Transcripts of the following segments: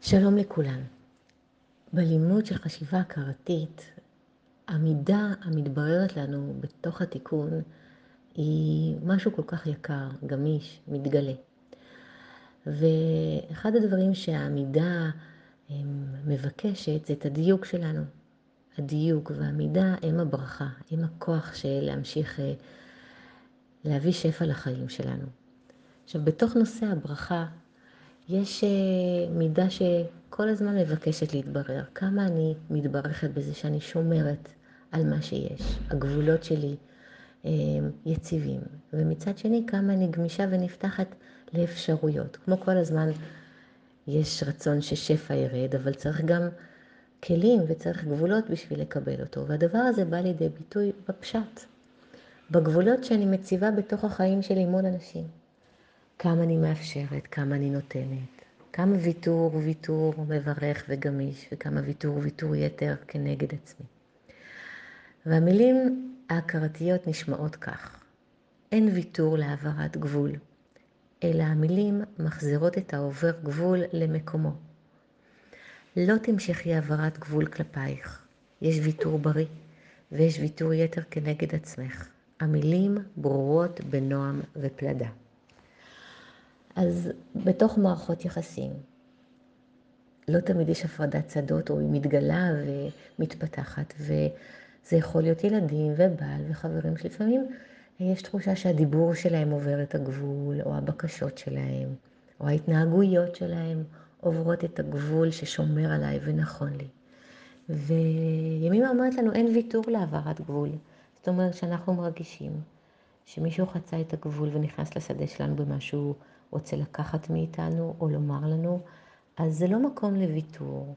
שלום לכולם. בלימוד של חשיבה הכרתית, המידה המתבררת לנו בתוך התיקון היא משהו כל כך יקר, גמיש, מתגלה. ואחד הדברים שהמידה מבקשת זה את הדיוק שלנו. הדיוק והמידה הם הברכה, הם הכוח של להמשיך אה, להביא שפע לחיים שלנו. עכשיו, בתוך נושא הברכה, יש אה, מידה שכל הזמן מבקשת להתברר. כמה אני מתברכת בזה שאני שומרת על מה שיש. הגבולות שלי אה, יציבים. ומצד שני, כמה אני גמישה ונפתחת לאפשרויות. כמו כל הזמן, יש רצון ששפע ירד, אבל צריך גם כלים וצריך גבולות בשביל לקבל אותו. והדבר הזה בא לידי ביטוי בפשט. בגבולות שאני מציבה בתוך החיים שלי מול אנשים. כמה אני מאפשרת, כמה אני נותנת, כמה ויתור ויתור מברך וגמיש, וכמה ויתור ויתור יתר כנגד עצמי. והמילים ההכרתיות נשמעות כך: אין ויתור להעברת גבול, אלא המילים מחזירות את העובר גבול למקומו. לא תמשכי העברת גבול כלפייך, יש ויתור בריא ויש ויתור יתר כנגד עצמך. המילים ברורות בנועם ופלדה. אז בתוך מערכות יחסים, לא תמיד יש הפרדת שדות, או היא מתגלה ומתפתחת, וזה יכול להיות ילדים ובעל וחברים שלפעמים יש תחושה שהדיבור שלהם עובר את הגבול, או הבקשות שלהם, או ההתנהגויות שלהם עוברות את הגבול ששומר עליי ונכון לי. וימימה אומרת לנו, אין ויתור להעברת גבול. זאת אומרת שאנחנו מרגישים שמישהו חצה את הגבול ונכנס לשדה שלנו במשהו רוצה לקחת מאיתנו או לומר לנו, אז זה לא מקום לוויתור,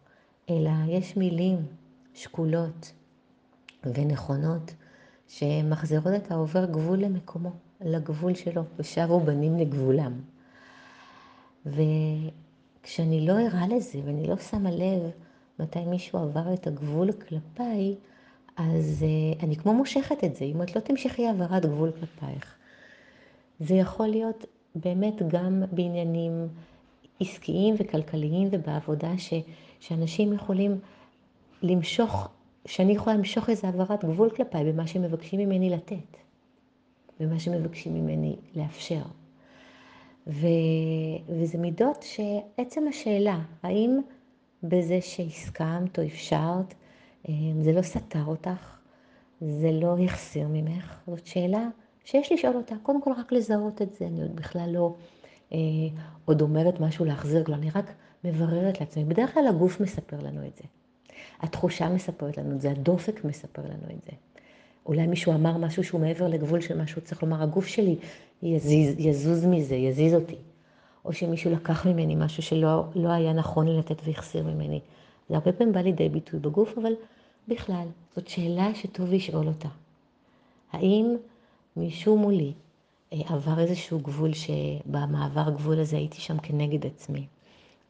אלא יש מילים שקולות ונכונות שמחזירות את העובר גבול למקומו, לגבול שלו, ושבו בנים לגבולם. וכשאני לא ערה לזה ואני לא שמה לב מתי מישהו עבר את הגבול כלפיי, אז uh, אני כמו מושכת את זה. אם את לא תמשכי העברת גבול כלפייך, זה יכול להיות באמת גם בעניינים עסקיים וכלכליים ובעבודה, ש, שאנשים יכולים למשוך, שאני יכולה למשוך איזו העברת גבול כלפיי במה שמבקשים ממני לתת, במה שמבקשים ממני לאפשר. ו, וזה מידות שעצם השאלה, האם בזה שהסכמת או אפשרת, אה, זה לא סתר אותך, זה לא החסיר ממך, זאת שאלה שיש לשאול אותה, קודם כל רק לזהות את זה, אני עוד בכלל לא אה, עוד אומרת משהו להחזיר, כלומר, אני רק מבררת לעצמי. בדרך כלל הגוף מספר לנו את זה. התחושה מספרת לנו את זה, הדופק מספר לנו את זה. אולי מישהו אמר משהו שהוא מעבר לגבול של מה שהוא צריך לומר, הגוף שלי יזיז, יזוז מזה, יזיז אותי. או שמישהו לקח ממני משהו שלא לא היה נכון לי לתת והחסיר ממני. זה הרבה פעמים בא לידי ביטוי בגוף, אבל בכלל, זאת שאלה שטוב לשאול אותה. האם מישהו מולי אה, עבר איזשהו גבול שבמעבר גבול הזה הייתי שם כנגד עצמי.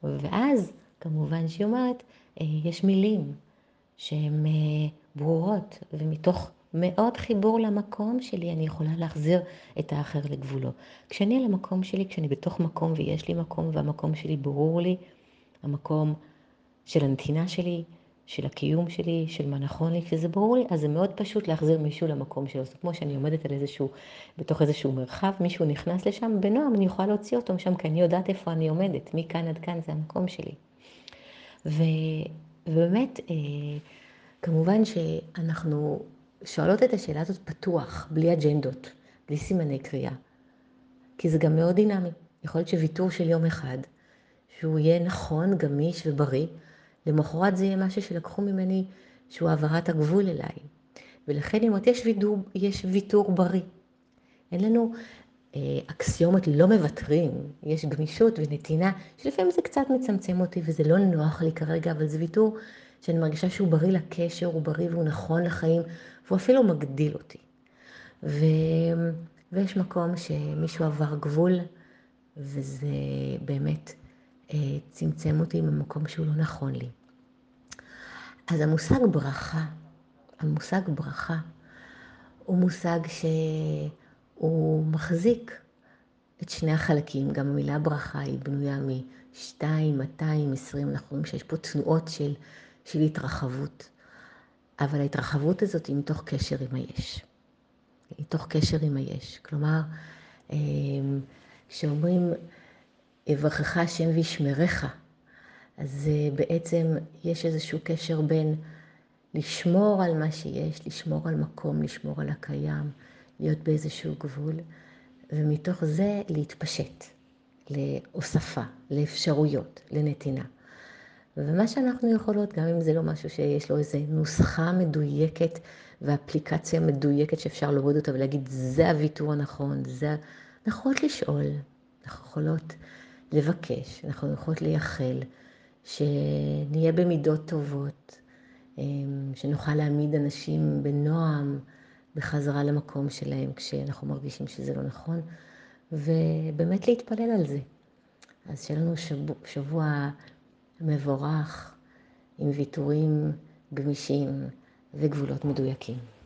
ואז כמובן שהיא אומרת, אה, יש מילים שהן אה, ברורות, ומתוך מאוד חיבור למקום שלי, אני יכולה להחזיר את האחר לגבולו. כשאני על המקום שלי, כשאני בתוך מקום ויש לי מקום והמקום שלי ברור לי, המקום של הנתינה שלי, של הקיום שלי, של מה נכון לי, כשזה ברור לי, אז זה מאוד פשוט להחזיר מישהו למקום שלו. זאת כמו שאני עומדת על איזשהו, בתוך איזשהו מרחב, מישהו נכנס לשם, בנועם אני יכולה להוציא אותו משם, כי אני יודעת איפה אני עומדת, מכאן עד כאן זה המקום שלי. ו, ובאמת, אה, כמובן שאנחנו שואלות את השאלה הזאת פתוח, בלי אג'נדות, בלי סימני קריאה, כי זה גם מאוד דינמי. יכול להיות שוויתור של יום אחד, שהוא יהיה נכון, גמיש ובריא, למחרת זה יהיה משהו שלקחו ממני, שהוא העברת הגבול אליי. ולכן אם יש ויתור, יש ויתור בריא. אין לנו אה, אקסיומות לא מוותרים, יש גמישות ונתינה, שלפעמים זה קצת מצמצם אותי וזה לא נוח לי כרגע, אבל זה ויתור שאני מרגישה שהוא בריא לקשר, הוא בריא והוא נכון לחיים, והוא אפילו מגדיל אותי. ו... ויש מקום שמישהו עבר גבול, וזה באמת צמצם אותי ממקום שהוא לא נכון לי. אז המושג ברכה, המושג ברכה, הוא מושג שהוא מחזיק את שני החלקים. גם המילה ברכה היא בנויה מ-2, 220, אנחנו רואים שיש פה תנועות של, של התרחבות. אבל ההתרחבות הזאת היא מתוך קשר עם היש. היא מתוך קשר עם היש. כלומר, כשאומרים, יברכך השם וישמרך, אז בעצם יש איזשהו קשר בין לשמור על מה שיש, לשמור על מקום, לשמור על הקיים, להיות באיזשהו גבול, ומתוך זה להתפשט להוספה, לאפשרויות, לנתינה. ומה שאנחנו יכולות, גם אם זה לא משהו שיש לו איזו נוסחה מדויקת ואפליקציה מדויקת שאפשר להוריד אותה ולהגיד, זה הוויתור הנכון, זה... אנחנו יכולות לשאול, אנחנו יכולות לבקש, אנחנו יכולות לייחל, שנהיה במידות טובות, אמ, שנוכל להעמיד אנשים בנועם בחזרה למקום שלהם כשאנחנו מרגישים שזה לא נכון, ובאמת להתפלל על זה. אז שיהיה לנו שבוע, שבוע מבורך עם ויתורים גמישים וגבולות מדויקים.